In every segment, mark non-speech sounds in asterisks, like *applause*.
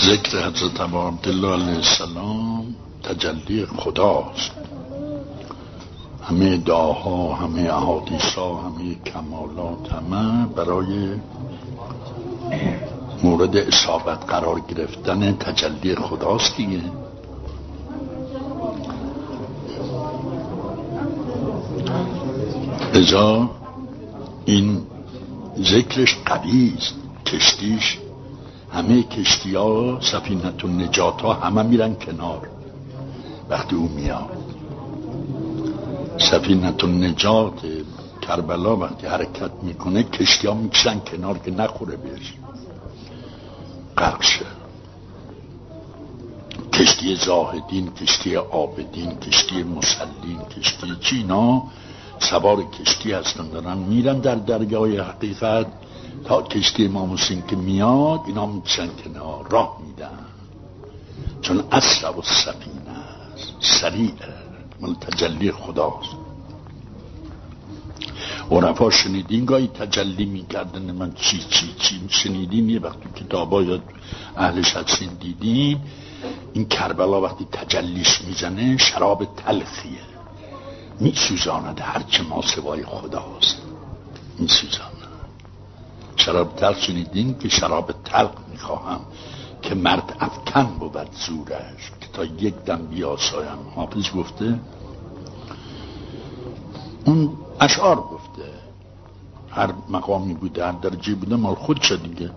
ذکر حضرت عبدالله علیه السلام تجلی خداست. همه دعاها همه احادیثا همه کمالات همه برای مورد اصابت قرار گرفتن تجلی خداست دیگه. ازا این ذکرش قوی است. کشتیش همه کشتی ها سفینت و نجات ها همه میرن کنار. وقتی او میاد. سفینت و نجات کربلا وقتی حرکت می‌کنه کشتی ها می‌کشن کنار که نخوره بهش. غرق کشتی زاهدین کشتی آبدین کشتی مسلین کشتی چینا سوار کشتی هستن دارن میرن در دریای حقیقت. تا کشتی امام حسین که میاد اینا می‌کشن کنار راه میدن. چون اصر و سفینه است. سریع مال تجلی خداست. عرفا شنیدین گاهی تجلی می‌کردن؟ من چی چی چی شنیدین؟ یه وقتی کتابای اهلش هستین دیدین این کربلا وقتی تجلیش می‌زنه شراب تلخیه. میسوزاند هرچه ما سوای خداست. میسوزاند. شراب تلخ شنیدین که شراب تلخ می‌خواهم که مرد افکن بود زورش که تا یک دم بیاسایم. حافظ گفته؟ اون اشعار گفته. هر مقامی بوده هر درجه بوده مال خود شد دیگه.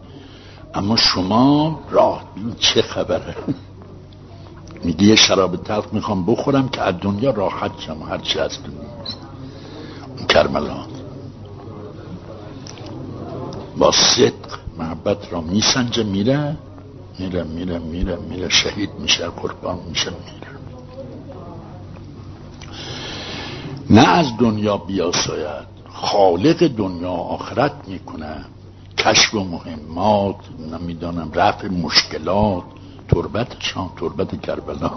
اما شما راه چه خبره؟ میگه یه شراب تلخ می‌خوام بخورم که از دنیا راحت شم هر چی از دنیا اون کرملان با صدق محبت را میسنجه میره میره میره میره میره. شهید میشه قربان میشه میره. نه از دنیا بیاساید خالق دنیا آخرت می‌کنه کشف و مهمات نمی‌دانم رفع مشکلات. تربتشان تربت کربلا.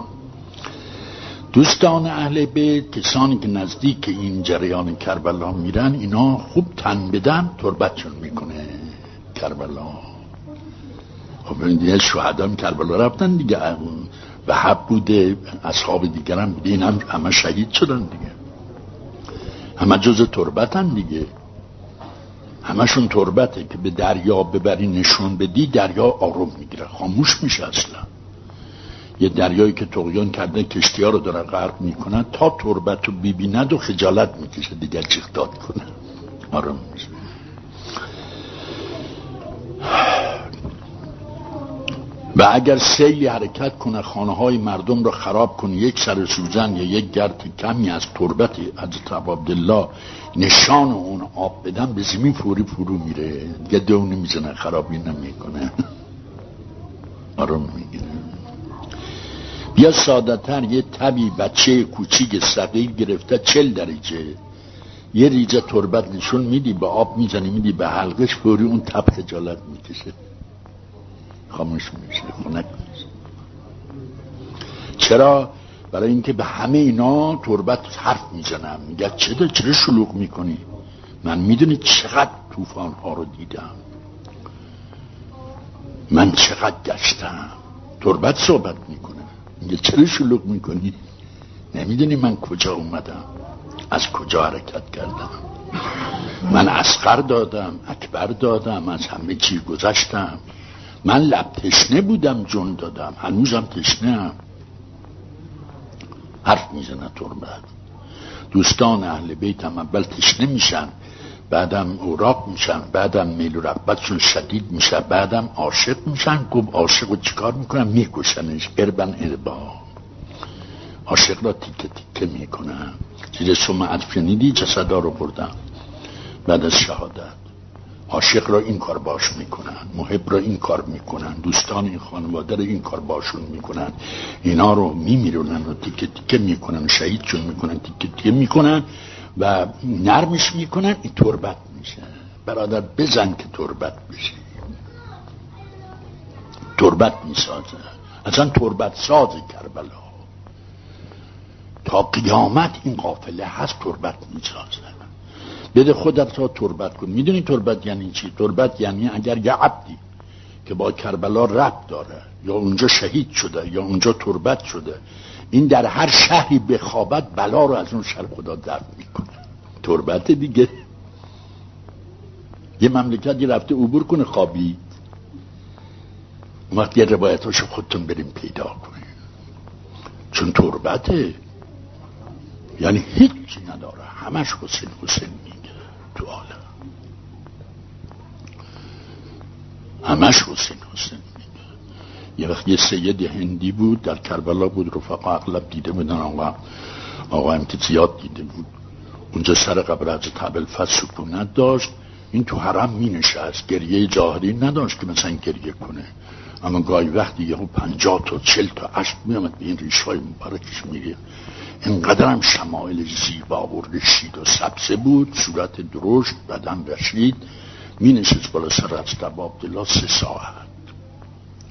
دوستان اهل بیت کسانی که نزدیک این جریان کربلا میرن اینا خوب تن بدن تربتشون می‌کنه کربلا. خب دیگه شهدان کربلا رفتن دیگه به حب بوده اصحاب دیگرم بوده این هم همه شهید شدن دیگه. همه جز تربتن دیگه. همشون تربته که به دریا ببری نشون بدی دریا آروم می‌گیره خاموش میشه اصلا. یه دریایی که تقیان کرده کشتی ها رو دارن غرق می‌کنن تا تربت رو ببیند و خجالت می‌کشه دیگر چیخ کنه. آروم میشه و اگر سیلی حرکت کنه خانه های مردم رو خراب کنه یک سر سوزن یا یک گرد کمی از تربت حضرت عبدالله نشان اون آب بدن به زمین فوری فرو میره. دیگه دو نمی‌زنه خرابی نمی‌کنه. *laughs* آروم می‌گیره بیا سادتر یه تبی بچه کوچیک صغیر گرفته چل درجه. یه ریجه تربت نشون میدی به آب می‌زنی میدی به حلقش فوری اون تب خجالت می‌کشه. خاموش میشه خونک میشه. چرا؟ برای اینکه به همه اینا تربت حرف می‌زنم. میگه چه چرا شلوغ می‌کنی؟ من می‌دونی چقدر طوفان ها رو دیدم. من چقدر گشتم. تربت صحبت می‌کنه. میگه چرا شلوغ می‌کنی نمی‌دونی من کجا اومدم از کجا حرکت کردم من اسقر دادم اکبر دادم از همه چی گذشتم من لب تشنه بودم جون دادم هنوزم تشنه هم حرف می‌زنه تربت دوستان اهل بیت هم اول تشنه میشن بعدم اوراق میشن بعدم میل و رقبتشون شدید میشه بعدم عاشق میشن. گفت عاشق رو چیکار می‌کنن میکشنش. اربن اربا عاشق را تیکه تیکه می‌کنن زیر سمعت شنیدی؟ جسدا رو بردن بعد از شهادت. عاشق را این کار باش می‌کنن. محب را این کار می‌کنن. دوستان این خانواده را این کار باشون می‌کنن. اینا رو میمیرونن و تیکه تیکه می‌کنن. شهیدشون می‌کنن. تیکه تیکه می‌کنن. و نرمش می‌کنن این تربت میشه. برادر بزن که تربت بشه. تربت می‌سازه. اصلا تربت ساز کربلا. تا قیامت این قافله هست تربت می‌سازه. بده خودت را تربت کن. می‌دونی تربت یعنی چی؟ تربت یعنی اگر یه عبدی که با کربلا رب داره یا اونجا شهید شده یا اونجا تربت شده این در هر شهری به خوابت بلا رو از اون شهر خدا درد می‌کنه. تربت دیگه. یه مملکتی رفته عبور کنه خوابید. وقت یه روایتاشو خودتون بریم پیدا کنیم. چون تربته. یعنی هیچی نداره. همش حسین حسین میگه تو عالم. همش حسین حسین میگه. یه وقت یه سید هندی بود در کربلا بود رفقا اغلب دیده بودن آقا آقا هم زیاد دیده بود. اونجا سر قبر از تبل سکونت داشت. این تو حرم می نشست گریه جاهری نداشت که مثلا گریه کنه. اما گاهی وقتی یهو پنجاه تا چل تا عشق میامد به این ریشهای مبارکش میگه. اینقدر هم شمایل زیبا و رشید و سبزه بود. صورت درشت بدن رشید. می نشست بالا سر از دلا سه ساعت.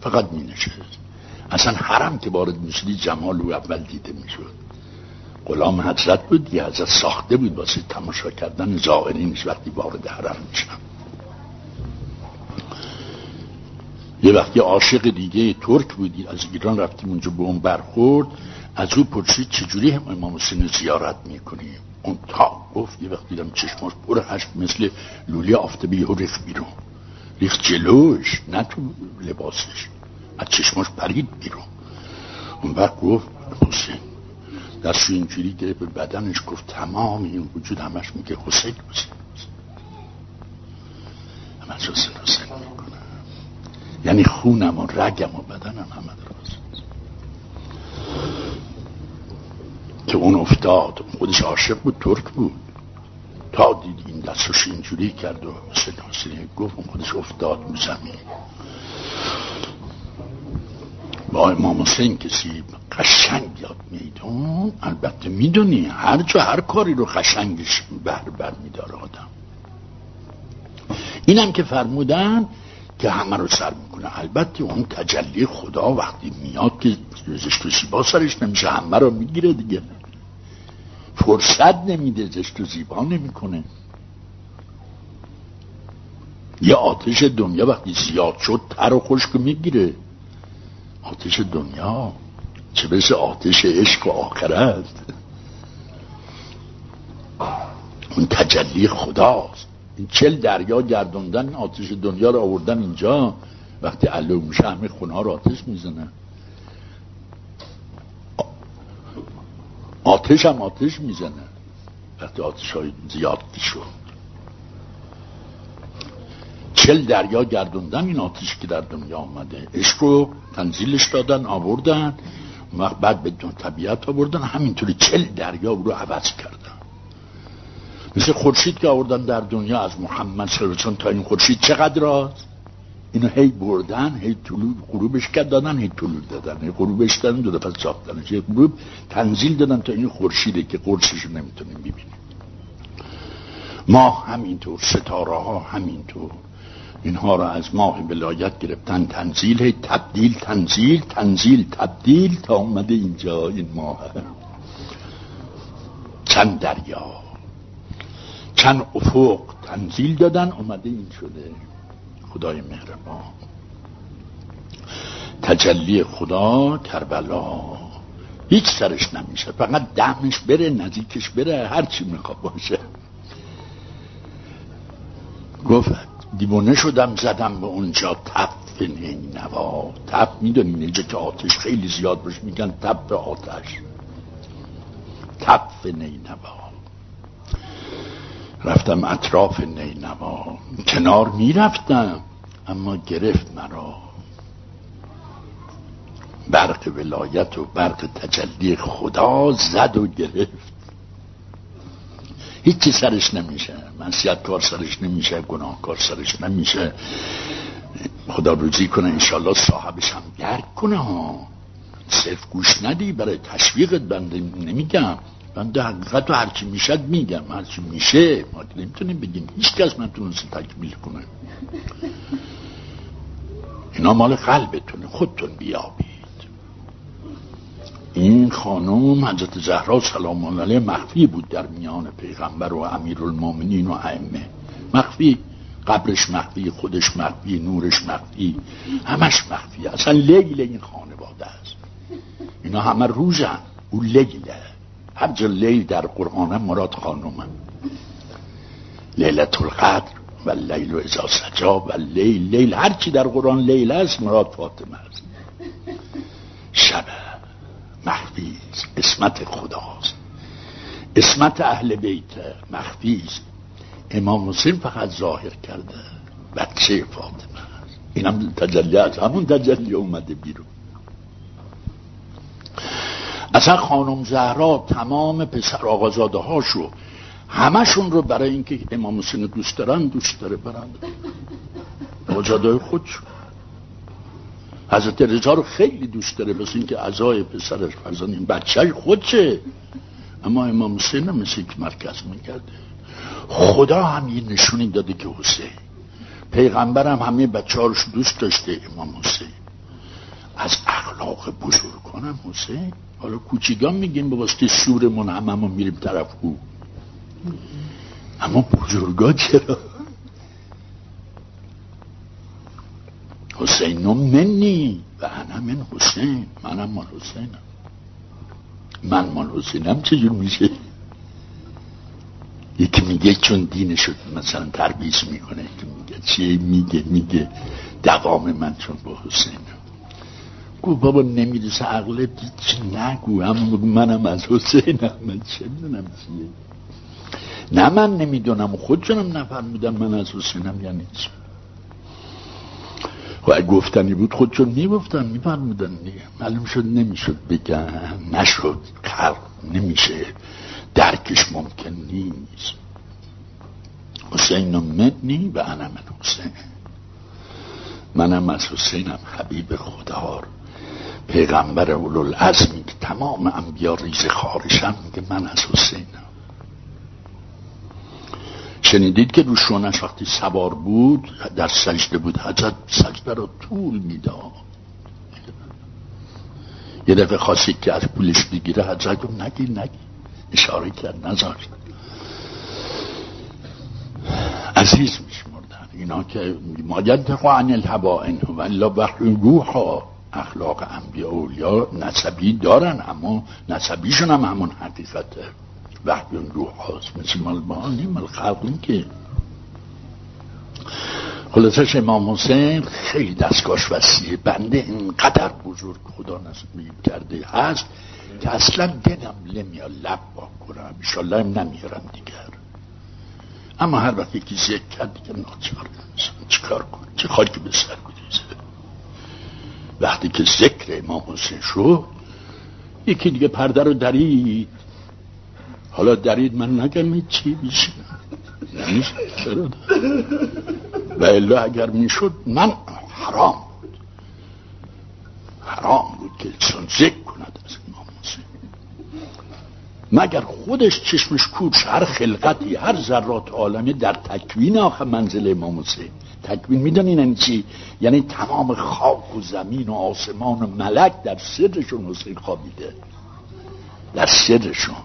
فقط می نشست اصلا حرم که وارد می‌شدی جمال او اول دیده می‌شد. غلام حضرت بود یه حضرت ساخته بود واسه تماشا کردن زائرینش وقتی وارد حرم میشن یه وقتی عاشق دیگه ترک بودی از ایران رفتیم اونجا به اون برخورد از او پرسید چجوری هم امام حسین زیارت می‌کنی؟ اون تا گفت یه وقتی دیدم چشماش پر هشت مثل لولی آفتابی یهو ریخت بیرون. ریخت جلوش نه تو لباسش. از چشماش پرید بیرون. اون وقت گفت حسین دستشو اینجوری گرفت به بدنش گفت تمام این وجود همش میگه حسین حسین همش حسین حسین یعنی خونم و رگم و بدنم همه درست که اون افتاد. خودش عاشق بود ترک بود. تا دید این دستش اینجوری کرد و حسین حسین گفت اون خودش افتاد رو با امام حسین کسی قشنگ یاد میدون؟ البته می‌دونی هر جا هر کاری رو قشنگش بر بر میداره آدم. اینم که فرمودن که همه رو سر می‌کنه. البته اون تجلی خدا وقتی میاد که زشت و زیبا سرش نمیشه همه رو می‌گیره دیگه. فرصت نمیده زشت و زیبا نمی‌کنه. یه آتش دنیا وقتی زیاد شد تر و خشک می‌گیره. آتش دنیا چه بسه آتش عشق و آخرت اون تجلی خداست. این چل دریا گردوندن آتش دنیا رو آوردن اینجا وقتی علو میشه همه خونه رو آتش می‌زنن آتش هم آتش می‌زنه. وقتی آتش های زیاد شد. چل دریا گردوندن این آتش که در دنیا آمده عشق رو تنزیلش دادن آوردن. وقت بعد به طبیعت آوردن. همینطوری چل دریا رو عوض کردن. مثل خورشید که آوردن در دنیا از محمد صلی تا این خورشید چقدر راست؟ اینو هی بردن هی طلوع غروبش دادن هی طلوع دادن. هی غروبش دادن دو دفعه ساختنش. هی غروب تنزیل دادن تا این خورشیده که قرصش رو نمی‌تونیم ببینیم. ماه همینطور ستاره ها همینطور. اینها را از ماه ولایت گرفتن تنزیل تبدیل تنزیل تنزیل تبدیل تا اومده اینجا این ماه. چند دریا چند افق تنزیل دادن اومده این شده. خدای مهربان. تجلی خدا کربلا. هیچ سرش نمیشه فقط دمش بره نزدیکش بره هرچی می‌خواد باشه. گفت دیوانه شدم زدم به اونجا. تپ نوا. تپ می‌دونین اینجا که آتش خیلی زیاد باشه میگن تپ آتش. تپ نینوا رفتم اطراف نینوا کنار می‌رفتم اما گرفت مرا. برق ولایت و برق تجلی خدا زد و گرفت. هیچی سرش نمیشه. منسیت کار سرش نمیشه گناهکار سرش نمیشه. خدا روزی کنه انشالله صاحبش هم درک کنه ها. صرف گوش ندی برای تشویقت بنده نمیگم. بنده حقیقت و هرچی می‌شد میگم. هرچی میشه ما نمی‌تونیم بگیم. هیچ کس نتونست تکمیل کنه. اینا مال قلبتونه. خودتون بیابید. این خانم حضرت زهرا سلام الله علیه مخفی بود در میان پیغمبر و امیرالمومنین و ائمه. مخفی قبرش مخفی خودش مخفی نورش مخفی همش مخفی. اصلا لیل این خانواده است. اینا همه روزن او لیله. هر لیل در قرآن مراد خانومه لیلت القدر و لیل و ازا سجا و لیل لیل. هرچی در قرآن لیل است مراد فاطمه است. اسمت خداست. اسمت اهل بیت مخفی است. امام حسین فقط ظاهر کرده. بچه فاطمه است. اینم تجلی از همون تجلی اومده بیرون. اصلا خانم زهرا تمام پسر آقازاده هاشو همشون رو برای اینکه امام حسین دوست دارن دوست داره برند آقازاده خودشون حضرت رضا رو خیلی دوست داره بس اینکه ازای پسرش فرزان این بچه خودشه. اما امام حسین هم مثل که مرکز می‌کرده. خدا هم یه نشونی داده که حسین. پیغمبر هم همه بچه هاش دوست داشته امام حسین. از اخلاق بزرگ کنم حسین. حالا کوچیگان میگیم به واسطه سورمون هم همه میریم طرف او اما بزرگا چرا؟ حسین منی و انا من حسین. منم مال حسینم. من مال حسینم چجور میشه؟ یکی میگه چون دینشو مثلا تربیز می‌کنه یکی میگه چیه میگه میگه دوام من چون با حسینم. گو بابا نمی‌رسه عقلت چی نگو. هم منم از حسینم من چه می‌دونم چیه؟ نه من نمی‌دونم. خودشونم نفرمودن من از حسینم یعنی چی. و گفتنی بود خودشون می‌گفتن میفرمودن دیگه. معلوم شد نمی‌شد بگن. نشد. خلق نمیشه. درکش ممکن نیست. حسین منی و انا من حسین. منم از حسینم حبیب خدا پیغمبر اولو که تمام انبیا ریز خارشم میگه من از حسینم. شنیدید که روشونش وقتی سوار بود در سجده بود حضرت سجده رو طول می‌داد. یه دفعه خواستید که از پولش بگیره حضرت رو نگیر نگیر اشاره کرد نذار. عزیز میشمردن. اینا که ما ینتقو عن الهوا ان و الا روح اخلاق انبیا اولیا نسبی دارن اما نسبیشون هم همون حقیقته. وحی روح هاست مثل مال ما نیم الخلق که. خلاصش امام حسین خیلی دستگاش وسیعه بنده اینقدر بزرگ خدا نصیب کرده هست که اصلا دلم نمیاد لب با کنم. ایشالله نمیارم دیگر. اما هر وقت یکی ذکر کرد دیگه ناچار چیکار کن چه خاکی به سر بریزه وقتی که ذکر امام حسین شد یکی دیگه پرده رو درید. حالا درید من نگم چی بیشه و الا اگر می‌شد من حرام بود. حرام بود که چون ذکر کند از امام حسین مگر خودش چشمش کورش هر خلقتی هر ذرات عالمی در تکوین آخه منزل امام حسین تکوین می‌دونین یعنی چی؟ یعنی تمام خاک و زمین و آسمان و ملک در سرشون حسین خوابیده. در سرشون.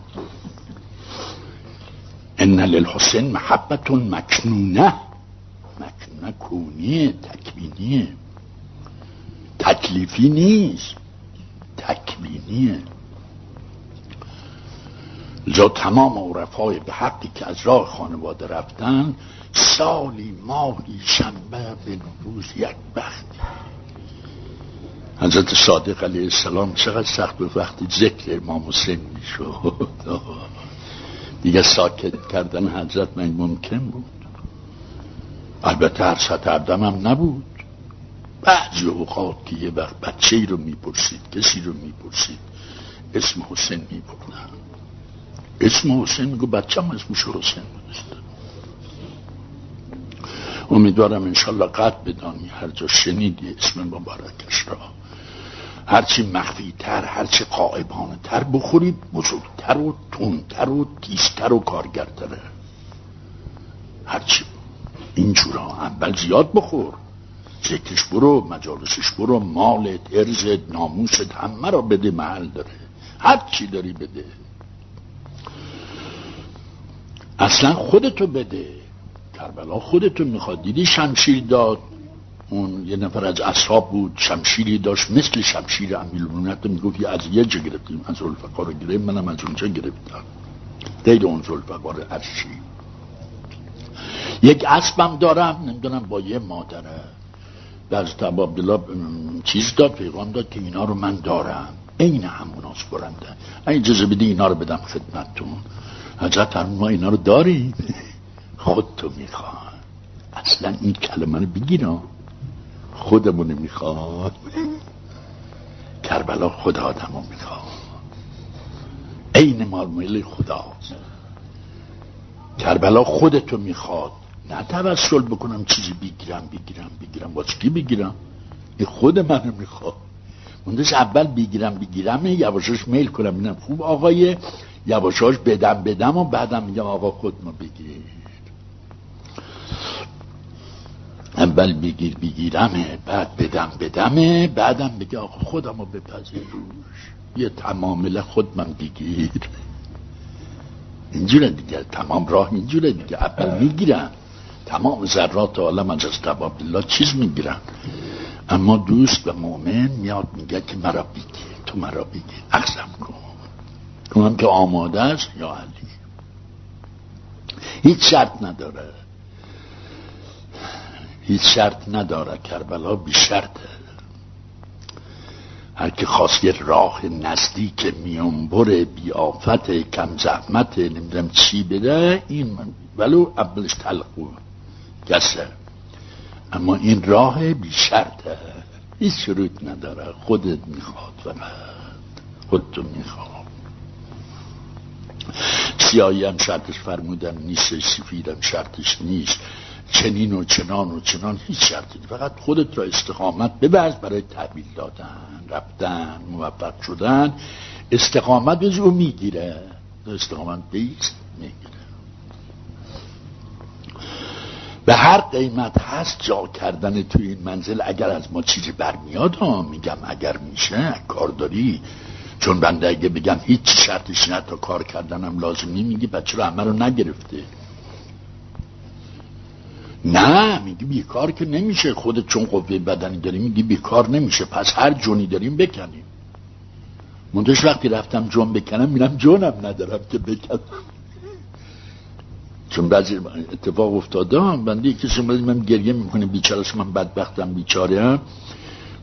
ان للحسین محبت مکنونه مکنونه کونیه تکوینیه تکلیفی نیست تکوینیه لذا تمام عرفای به حقی که از راه خانواده رفتن سالی ماهی شنبه به روز یک بختی حضرت صادق علیه السلام چقدر سخت به وقتی ذکر امام حسین می‌شد. *laughs* دیگه ساکت کردن حضرت من ممکن بود. البته هر ستردم هم نبود. بعضی اوقات که یه وقت بچه رو می‌پرسید کسی رو می‌پرسید. اسم حسین میبردن. اسم حسین میگو بچه هم اسمش حسین بودست. امیدوارم انشالله قد بدانی هر جا شنیدی اسم مبارکش را. هرچی مخفی تر هرچی قائبانه تر بخورید بزرگتر و تونتر و تیزتر و کارگرتره. هرچی اینجورا اول زیاد بخور. ذکرش برو مجالسش برو مالت ارزت ناموست همه را بده محل داره. هر چی داری بده. اصلا خودتو بده. کربلا خودتو می‌خواد. دیدی شمشیر داد؟ اون یه نفر از اصحاب بود شمشیری داشت مثل شمشیر امیل می‌گفت از یه جا گرفتیم از الفقار رو گرفتیم منم از اونجا گرفتم. دید اون زلفقار عرشی. یک اسبم دارم نمی‌دونم با یه مادره. از عبدالله چیز داد پیغام داد که اینا رو من دارم. عین همون برنده. اگه اجازه بدی اینا رو بدم خدمتتون. حضرت ما اینا رو داری؟ *laughs* خود تو می‌خواد اصلا این کلمه رو بگیرم خودمون می‌خواد. کربلا خود آدم رو می‌خواد. عین مال خداست. کربلا خودتو می‌خواد. نه توسل بکنم چیزی بگیرم بگیرم بگیرم. با چی بگیرم؟ این خود منو می‌خواد. موندش اول بگیرم بگیرم. یواشاش میل کنم. اینم خوب. آقای یواشاش بدم بدم و بعدم میگم آقا خود ما بگیر. اول بگیر بگیرمه بعد بدم بدمه بعدم بگه آقا خودم رو بپذیر روش. یه تمامل خود من بگیر. اینجوره دیگه تمام راه اینجوره دیگه. اول می‌گیرن. تمام ذرات عالم از از الله چیز می‌گیرن. اما دوست و مؤمن میاد میگه که مرا بگیر تو مرا بگیر. اخزم کن. کنم که آماده است یا علی؟ هیچ شرط نداره. هیچ شرط نداره کربلا بی شرطه هر که خواست یه راه نزدیک میانبر بیافت کم زحمت نمی‌دونم چی بده این من ولو اولش تلقو گسه. اما این راه بی شرطه هیچ شروط نداره. خودت می‌خواد فقط خودتو می‌خواد. سیاهی هم شرطش فرمودن نیست سفیدم شرطش نیست. چنین و چنان و چنان هیچ شرطی فقط خودت را استقامت ببرز برای تحویل دادن رفتن موفق شدن. استقامت از او می‌گیره. استقامت بیست می‌گیره به هر قیمت هست جا کردن توی این منزل. اگر از ما چیزی برمیاد ها میگم اگر میشه کار داری. چون بنده اگه بگم هیچ شرطش نه تا کار کردنم لازمی میگی بچه رو همه رو نگرفته؟ نه. میگی بیکار که نمیشه. خودت چون قوه بدنی داری میگی بیکار نمیشه. پس هر جونی داریم بکنیم. منتش وقتی رفتم جون بکنم میرم جونم ندارم که بکنم. چون بعضی اتفاق افتاده بنده کسی من گریه می‌کنه. بیچارش من بدبختم بیچاره. هم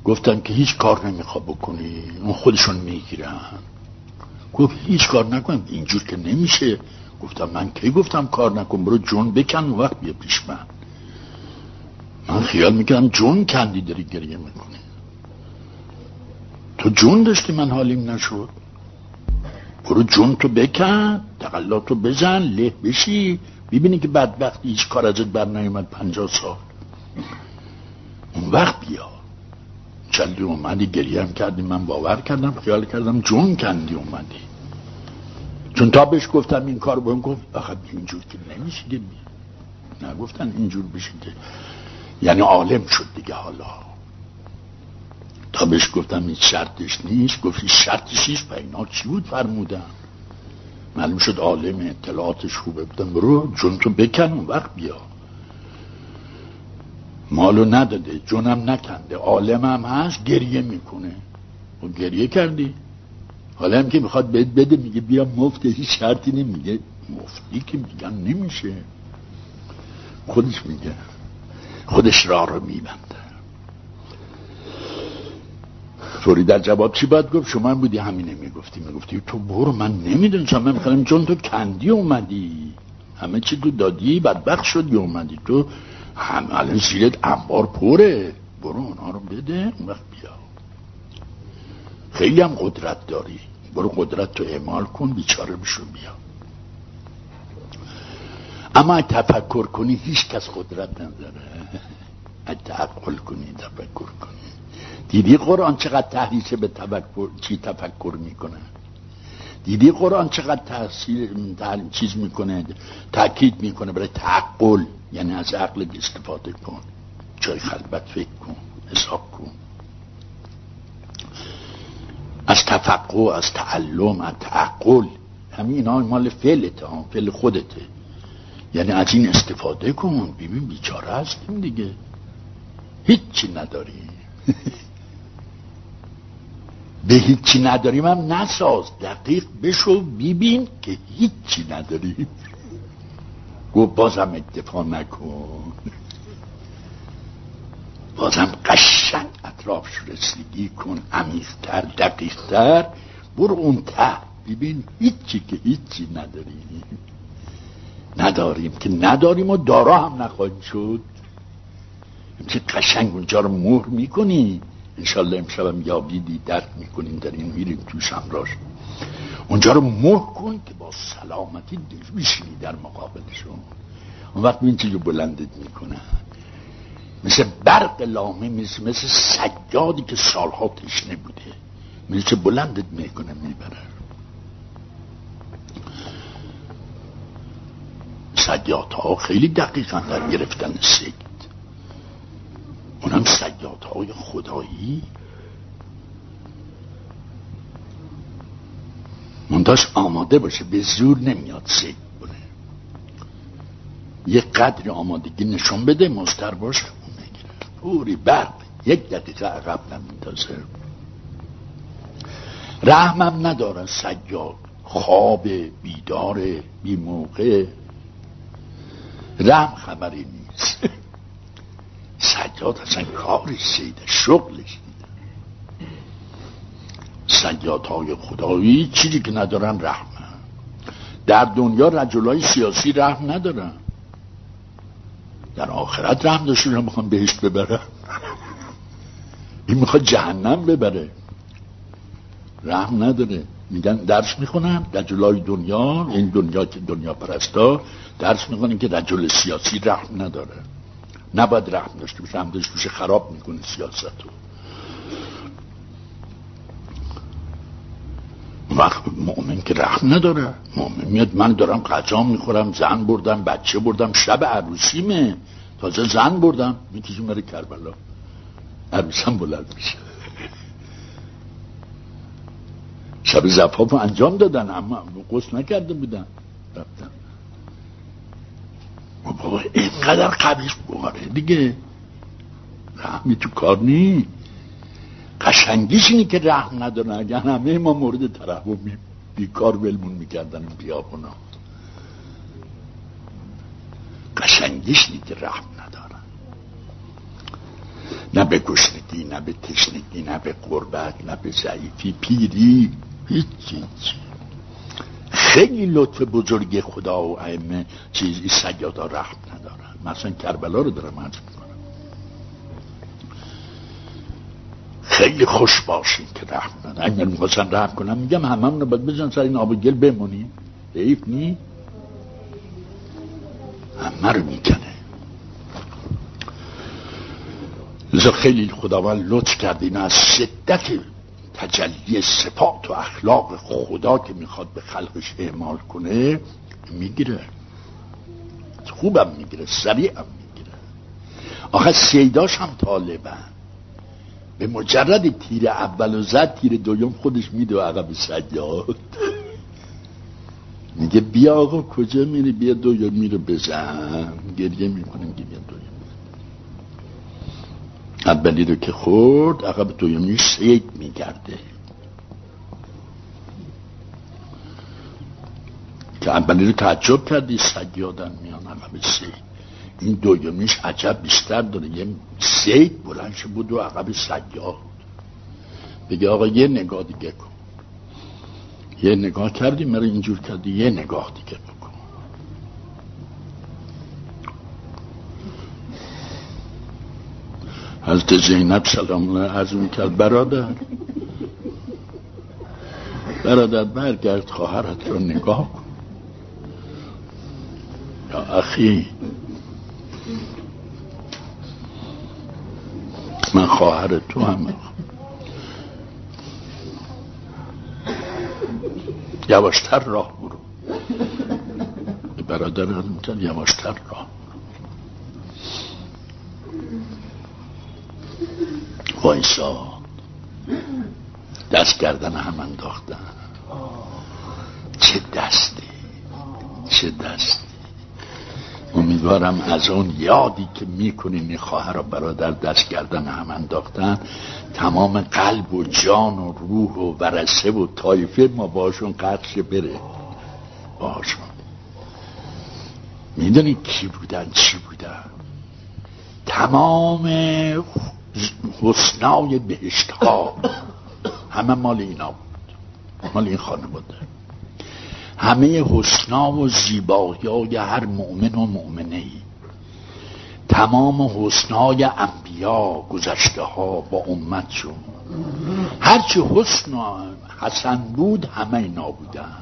گفتم که هیچ کار نمیخوا بکنی. اون خودشون می‌گیرن. گفت هیچ کار نکنم اینجور که نمیشه. گفتم من کی گفتم کار نکن؟ برو جون بکن وقت بیا پیش من. من خیال می‌کردم جون کندی داری گریه می‌کنی. تو جون داشتی من حالیم نشد. برو جون تو بکن تو بزن له بشی. ببینی که بدبختی هیچ کار ازت بر نیومد پنجاه سال. اون وقت بیا. چندی اومدی گریه هم کردی من باور کردم خیال کردم جون کندی اومدی. چون تا بهش گفتم این کار بایم گفت آخه اینجور که نمیشه نگفتن اینجور بشه که یعنی عالم شد دیگه حالا. تا بهش گفتم این شرطش نیست گفتی شرطش نیست. و اینا چی بود فرمودن؟ معلوم شد عالم اطلاعاتش خوبه. بودن برو جون تو بکن اون وقت بیا. مالو نداده جونم نکنده. عالمم هست گریه می‌کنه. و گریه کردی. حالا هم که می‌خواد بهت بده میگه بیا مفت هیچ شرطی نمیگه. مفتی که میگن نمیشه. خودش میگه. خودش راه رو میبنده. فوری در جواب چی باید گفت؟ شما بودی همینه می‌گفتی می‌گفتی تو برو من نمی‌دونم من می‌خوام چون تو کندی اومدی. همه چی تو دادی بدبخت شدی اومدی تو. هم الان زیرت انبار پره. برو اونها رو بده اون وقت بیا. خیلی هم قدرت داری. برو قدرت تو اعمال کن بیچاره بشو بیا. اما تفکر کنی هیچ کس قدرت نداره. *laughs* تعقل کنی تفکر کنی. دیدی قرآن چقدر تحریص به تفکر چی تفکر می‌کنه؟ دیدی قرآن چقدر تحصیل چیز می‌کنه؟ تاکید می‌کنه برای تعقل یعنی از عقل استفاده کن. جای خلبت فکر کن حساب کن. از تفقه از تعلم از تعقل همین اینا مال فعلته ها فعل خودته. یعنی از این استفاده کن ببین بیچاره هستیم دیگه. هیچی نداریم *laughs* به هیچی نداریم هم نساز. دقیق بشو ببین که هیچی نداریم *laughs* گفت بازم اتفاق نکن. *laughs* بازم قشنگ اطرافش رسیدگی کن عمیقتر دقیقتر. برو اون ته ببین هیچی که هیچی نداریم نداریم که نداریم و دارا هم نخواهیم شد. که قشنگ اونجا رو مهر می‌کنی. انشالله امشبم یابیدی درد می‌کنیم در این میریم توش همراش اونجا رو مهر کن که با سلامتی بشینی در مقابلشون. اون وقت این چیزو بلندت می‌کنه. مثل برق لامه مثل, مثل سجادی که سالها تشنه بوده. مثل بلندت می‌کنه می‌بره. سجاد ها خیلی دقیقا در گرفتن سید اونم سجاد های خدایی منتاش آماده باشه به زور نمیاد سید بونه یه قدر آمادگی نشون بده مستر باشه اون نگیره پوری برق یک دقیقه عقب نمیندازه. رحمم ندارن سجاد خواب بیدار بی موقع رحم خبری نیست. سجاد اصلا کارش سیده شغلش سجاد های خدایی چیزی که ندارن رحم در دنیا رجلای سیاسی رحم ندارن. در آخرت رحم داشته رو می‌خوان بهشت ببرن. این می‌خواد جهنم ببره. رحم نداره. میگن درس می‌خونن رجلای دنیا این دنیا که دنیا پرستا درس می‌کنن که رجل سیاسی رحم نداره. نباید رحم داشته باشه هم داشته خراب می‌کنه سیاست رو وقت مؤمن که رحم نداره. مؤمن میاد من دارم غذا می‌خورم زن بردم بچه بردم شب عروسیمه. تازه زن بردم. می‌کشیم بره کربلا. عروسم بلند میشه. شب زفاف انجام دادن اما قصد نکرده بودن. رفتن. بابا اینقدر قبیش باره دیگه رحمی تو کار نی قشنگیش اینی که رحم ندارن. اگر همه ما مورد ترحم بیکار ولمون می‌کردن بیابونا. قشنگیش اینی که رحم ندارن. نه به گشنگی نه به تشنگی نه به قربت نه به ضعیفی پیری هیچی خیلی لطف بزرگ خدا و ائمه چیزی سجادا رحم ندارن. مثلا کربلا رو دارم عرض می‌کنم. خیلی خوش باشین که رحم ندارن اگر می‌خواستن رحم کنم میگم همه رو باید بزن سر این آب گل بمونیم. حیف نی؟ همه رو می‌کنه. لذا خیلی خداوند لطف کرده این از شدت تجلی صفات و اخلاق خدا که می‌خواد به خلقش اعمال کنه می‌گیره. خوبم می‌گیره سریعم می‌گیره. آخه سیداش هم طالبن به مجرد تیر اول و زد تیر دویم خودش میده عقب سجاد میگه بیا آقا کجا میری؟ بیا دویم میره بزن گریه می‌کنیم که بیا اولی رو که خورد عقب دومی سید میگرده. که اولی رو تعجب کردی سجادن میان عقب سید این دومیش عجب بیشتر داره. یه سید بلنش بود و عقب سجاد بگه آقا یه نگاه دیگه کن. یه نگاه کردی مرا اینجور کردی یه نگاه دیگه بکن حضرت زینب سلام الله عرض می‌کرد برادر. برادر برگرد خواهرت رو نگاه کن. یا اخی. من خواهر تو هم. یواشتر راه برو. برادر هم یواشتر راه. وایسا. دست کردن هم انداختن. چه دستی چه دستی. امیدوارم از اون یادی که می‌کنین این خواهر و برادر دست کردن هم انداختن تمام قلب و جان و روح و ورسه و طایفه ما باشون قدش بره. باشون. می‌دونی کی بودن چی بودن؟ تمام حسنای بهشت ها همه مال اینا بود. مال این خانواده همه حسنا و زیبایی های هر مؤمن و مؤمنه ای تمام حسنای انبیا گذشته ها با امتشون هرچی حسن و حسن بود همه اینا بودن.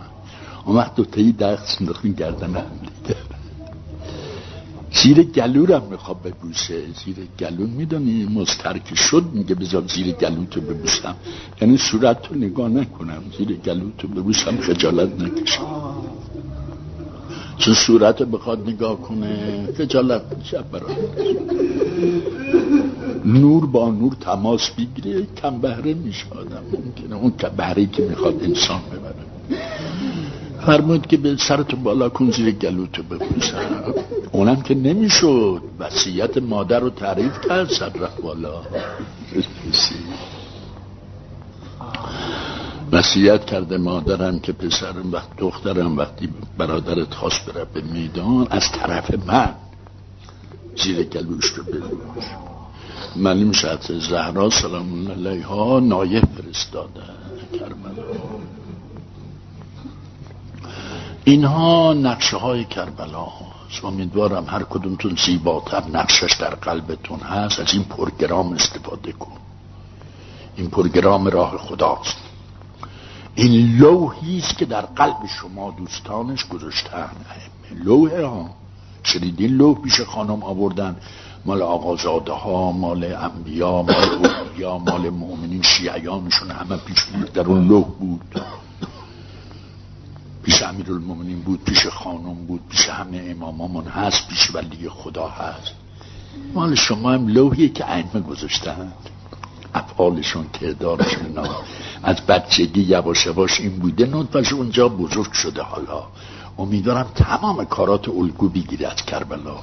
اون وقت دوتایی دست انداختین گردن هم دیگه زیر گلورم می‌خواد ببوسه. زیر گلون می‌دونی مسترک شد میگه بذار زیر گلوتو ببوسم. یعنی صورت رو نگاه نکنم زیر گلوتو ببوسم خجالت نکشم. چون صورت بخواد نگاه کنه؟ خجالت میشه برای نور با نور تماس بگیره کم بهره میشه آدم ممکنه اون بهره که می‌خواد انسان ببره. فرمود که به سرتو بالا کن زیر گلوتو ببوسم اونم که نمی‌شد. وسیعت مادر رو تعریف کرد سر رفت بالا. وسیعت کرده مادرم که پسرم وقت دخترم وقتی برادرت خواست بره به میدان از طرف من زیر گلوش رو ببوش معلوم شد زهرا سلام علیها نایه فرستاده. کربلا اینها نقشه های کربلا هست. امیدوارم هر کدومتون زیباتر نقشش در قلبتون هست. از این پرگرام استفاده کن. این پرگرام راه خداست. این لوحی است که در قلب شما دوستانش گذاشتن. لوحه ها. شنیدین لوح پیش خانم آوردن؟ مال آقازاده ها مال انبیا مال اولیا مال مؤمنین شیعیانشون همه پیش بود در اون لوح بود. پیش امیر المومنین بود پیش خانم بود پیش همه امامامون هست پیش ولی خدا هست. مال شما هم لوحیه که ائمه گذاشتند. افعالشون کردارشون اینا از بچگی یواش یواش این بوده نطفش اونجا بزرگ شده حالا. امیدوارم تمام کارات الگو بگیره از کربلا.